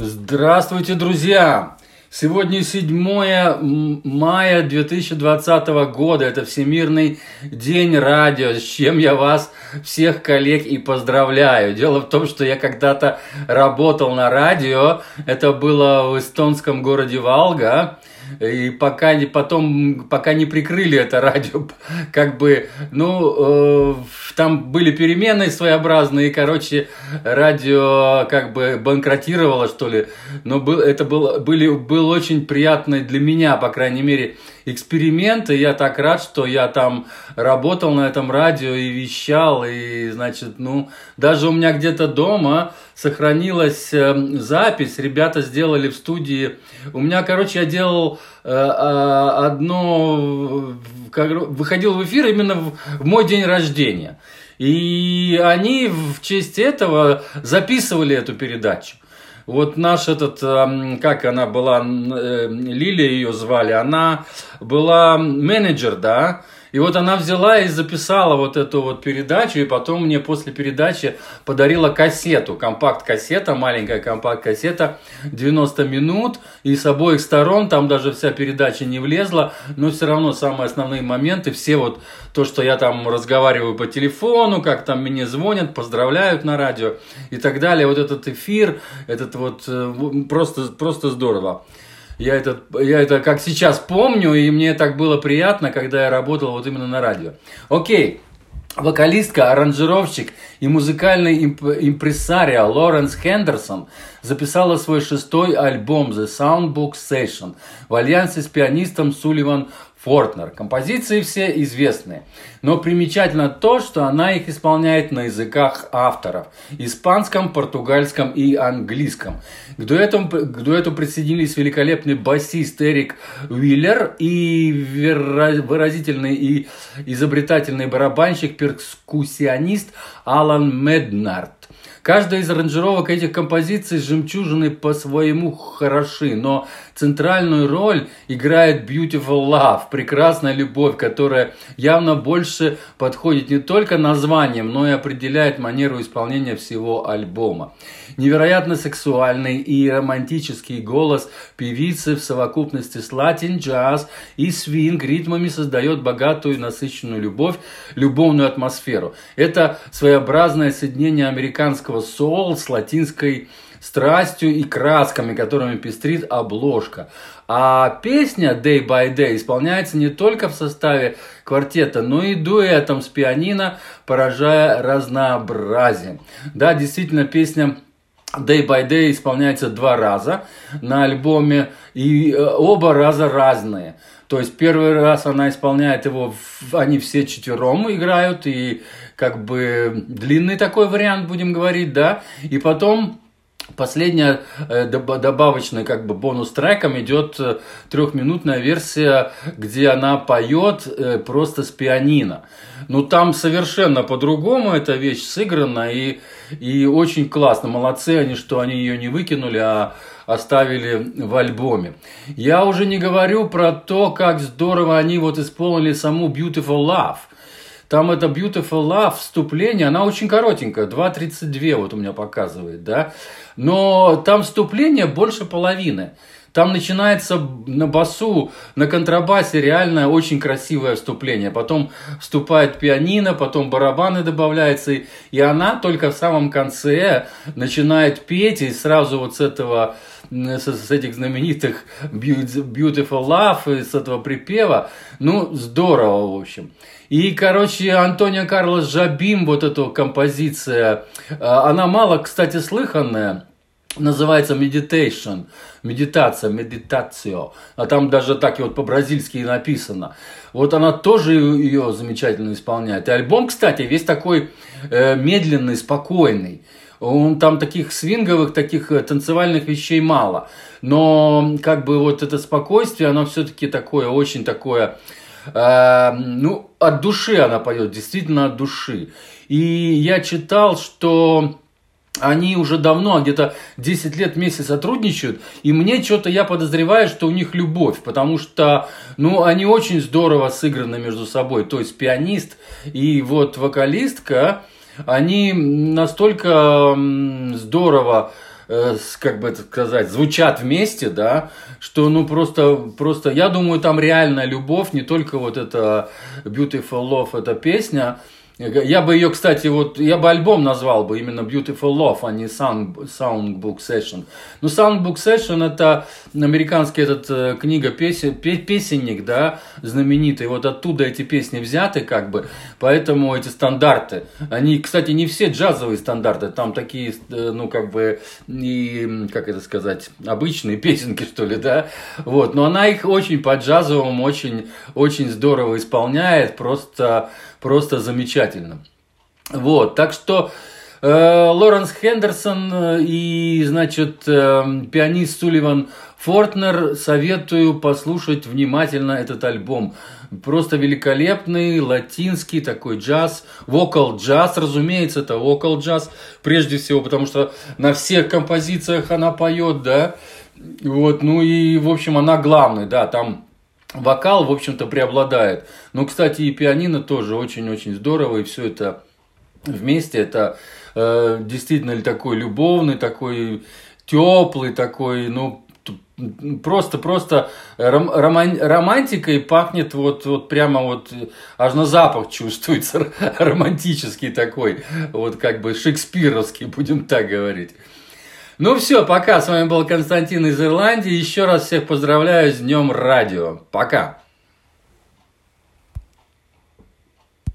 Здравствуйте, друзья! Сегодня 7 мая 2020 года. Это Всемирный день радио, с чем я вас, всех коллег, и поздравляю. Дело в том, что я когда-то работал на радио. Это было в эстонском городе Валга. И пока не потом, пока не прикрыли это радио, как бы, ну, э, там были перемены своеобразные, и, короче, радио как бы банкротировало, что ли. Но был, это был, были, был очень приятный для меня, по крайней мере, эксперимент, и я так рад, что я там работал на этом радио и вещал, и, значит, ну, даже у меня где-то дома сохранилась э, запись, ребята сделали в студии. У меня, короче, я делал одно, как, выходил в эфир именно в, мой день рождения. И они в честь этого записывали эту передачу. Вот наш этот, как она была, Лилия ее звали, она была менеджер, да, и вот она взяла и записала вот эту вот передачу, и потом мне после передачи подарила кассету, компакт-кассета, маленькая компакт-кассета, 90 минут, и с обоих сторон, там даже вся передача не влезла, но все равно самые основные моменты, все вот то, что я там разговариваю по телефону, как там мне звонят, поздравляют на радио и так далее, вот этот эфир, этот вот э, просто, просто здорово. Я это, я это как сейчас помню, и мне так было приятно, когда я работал вот именно на радио. Окей, вокалистка, аранжировщик и музыкальный имп импрессария Лоренс Хендерсон записала свой шестой альбом The Soundbook Session в альянсе с пианистом Сулливан Фортнер. Композиции все известные. Но примечательно то, что она их исполняет на языках авторов. Испанском, португальском и английском. К дуэту, к дуэту присоединились великолепный басист Эрик Уиллер и выразительный и изобретательный барабанщик, перкуссионист Алан Меднард. Каждая из аранжировок этих композиций жемчужины по-своему хороши, но центральную роль играет Beautiful Love, прекрасная любовь, которая явно больше подходит не только названием, но и определяет манеру исполнения всего альбома. Невероятно сексуальный и романтический голос певицы в совокупности с латин, джаз и свинг ритмами создает богатую насыщенную любовь, любовную атмосферу. Это своеобразное соединение американского соул с латинской страстью и красками, которыми пестрит обложка. А песня Day by Day исполняется не только в составе квартета, но и дуэтом с пианино, поражая разнообразием. Да, действительно, песня Day by Day исполняется два раза на альбоме, и э, оба раза разные. То есть первый раз она исполняет его, они все четвером играют, и как бы длинный такой вариант, будем говорить, да. И потом Последняя э, добавочная как бы бонус треком идет э, трехминутная версия, где она поет э, просто с пианино. Ну там совершенно по-другому эта вещь сыграна и, и очень классно. Молодцы они, что они ее не выкинули, а оставили в альбоме. Я уже не говорю про то, как здорово они вот исполнили саму Beautiful Love. Там это Beautiful Love, вступление, она очень коротенькая, 2.32 вот у меня показывает, да. Но там вступление больше половины. Там начинается на басу, на контрабасе реально очень красивое вступление. Потом вступает пианино, потом барабаны добавляются. И она только в самом конце начинает петь. И сразу вот с этого с, с этих знаменитых Beautiful Love, с этого припева. Ну, здорово, в общем. И, короче, Антонио Карлос Жабим, вот эта композиция, а, она мало, кстати, слыханная, называется meditation, медитация, медитацио, а там даже так и вот по-бразильски написано. Вот она тоже ее замечательно исполняет. И альбом, кстати, весь такой э, медленный, спокойный. Он там таких свинговых, таких э, танцевальных вещей мало. Но как бы вот это спокойствие, оно все-таки такое, очень такое, э, ну, от души она поет, действительно от души. И я читал, что они уже давно, где-то 10 лет вместе сотрудничают, и мне что-то я подозреваю, что у них любовь, потому что, ну, они очень здорово сыграны между собой, то есть пианист и вот вокалистка, они настолько здорово э, как бы это сказать, звучат вместе, да, что ну просто, просто, я думаю, там реальная любовь, не только вот эта Beautiful Love, эта песня, я бы ее, кстати, вот, я бы альбом назвал бы именно Beautiful Love, а не Sound, Soundbook Session. Ну, Soundbook Session это американский этот э, книга песен, песенник, да, знаменитый. Вот оттуда эти песни взяты, как бы. Поэтому эти стандарты, они, кстати, не все джазовые стандарты, там такие, э, ну, как бы, и, как это сказать, обычные песенки, что ли, да. Вот, но она их очень по джазовому, очень, очень здорово исполняет, просто просто замечательно. Вот, так что э, Лоренс Хендерсон э, и, значит, э, пианист Сулливан Фортнер советую послушать внимательно этот альбом. Просто великолепный латинский такой джаз, вокал джаз, разумеется, это вокал джаз прежде всего, потому что на всех композициях она поет, да. Вот, ну и, в общем, она главная, да, там вокал, в общем-то, преобладает. Ну, кстати, и пианино тоже очень-очень здорово, и все это вместе, это э, действительно такой любовный, такой теплый, такой, ну, просто-просто ром, роман, романтикой пахнет вот, вот прямо вот, аж на запах чувствуется, романтический такой, вот как бы шекспировский, будем так говорить. Ну все, пока. С вами был Константин из Ирландии. Еще раз всех поздравляю с Днем Радио. Пока.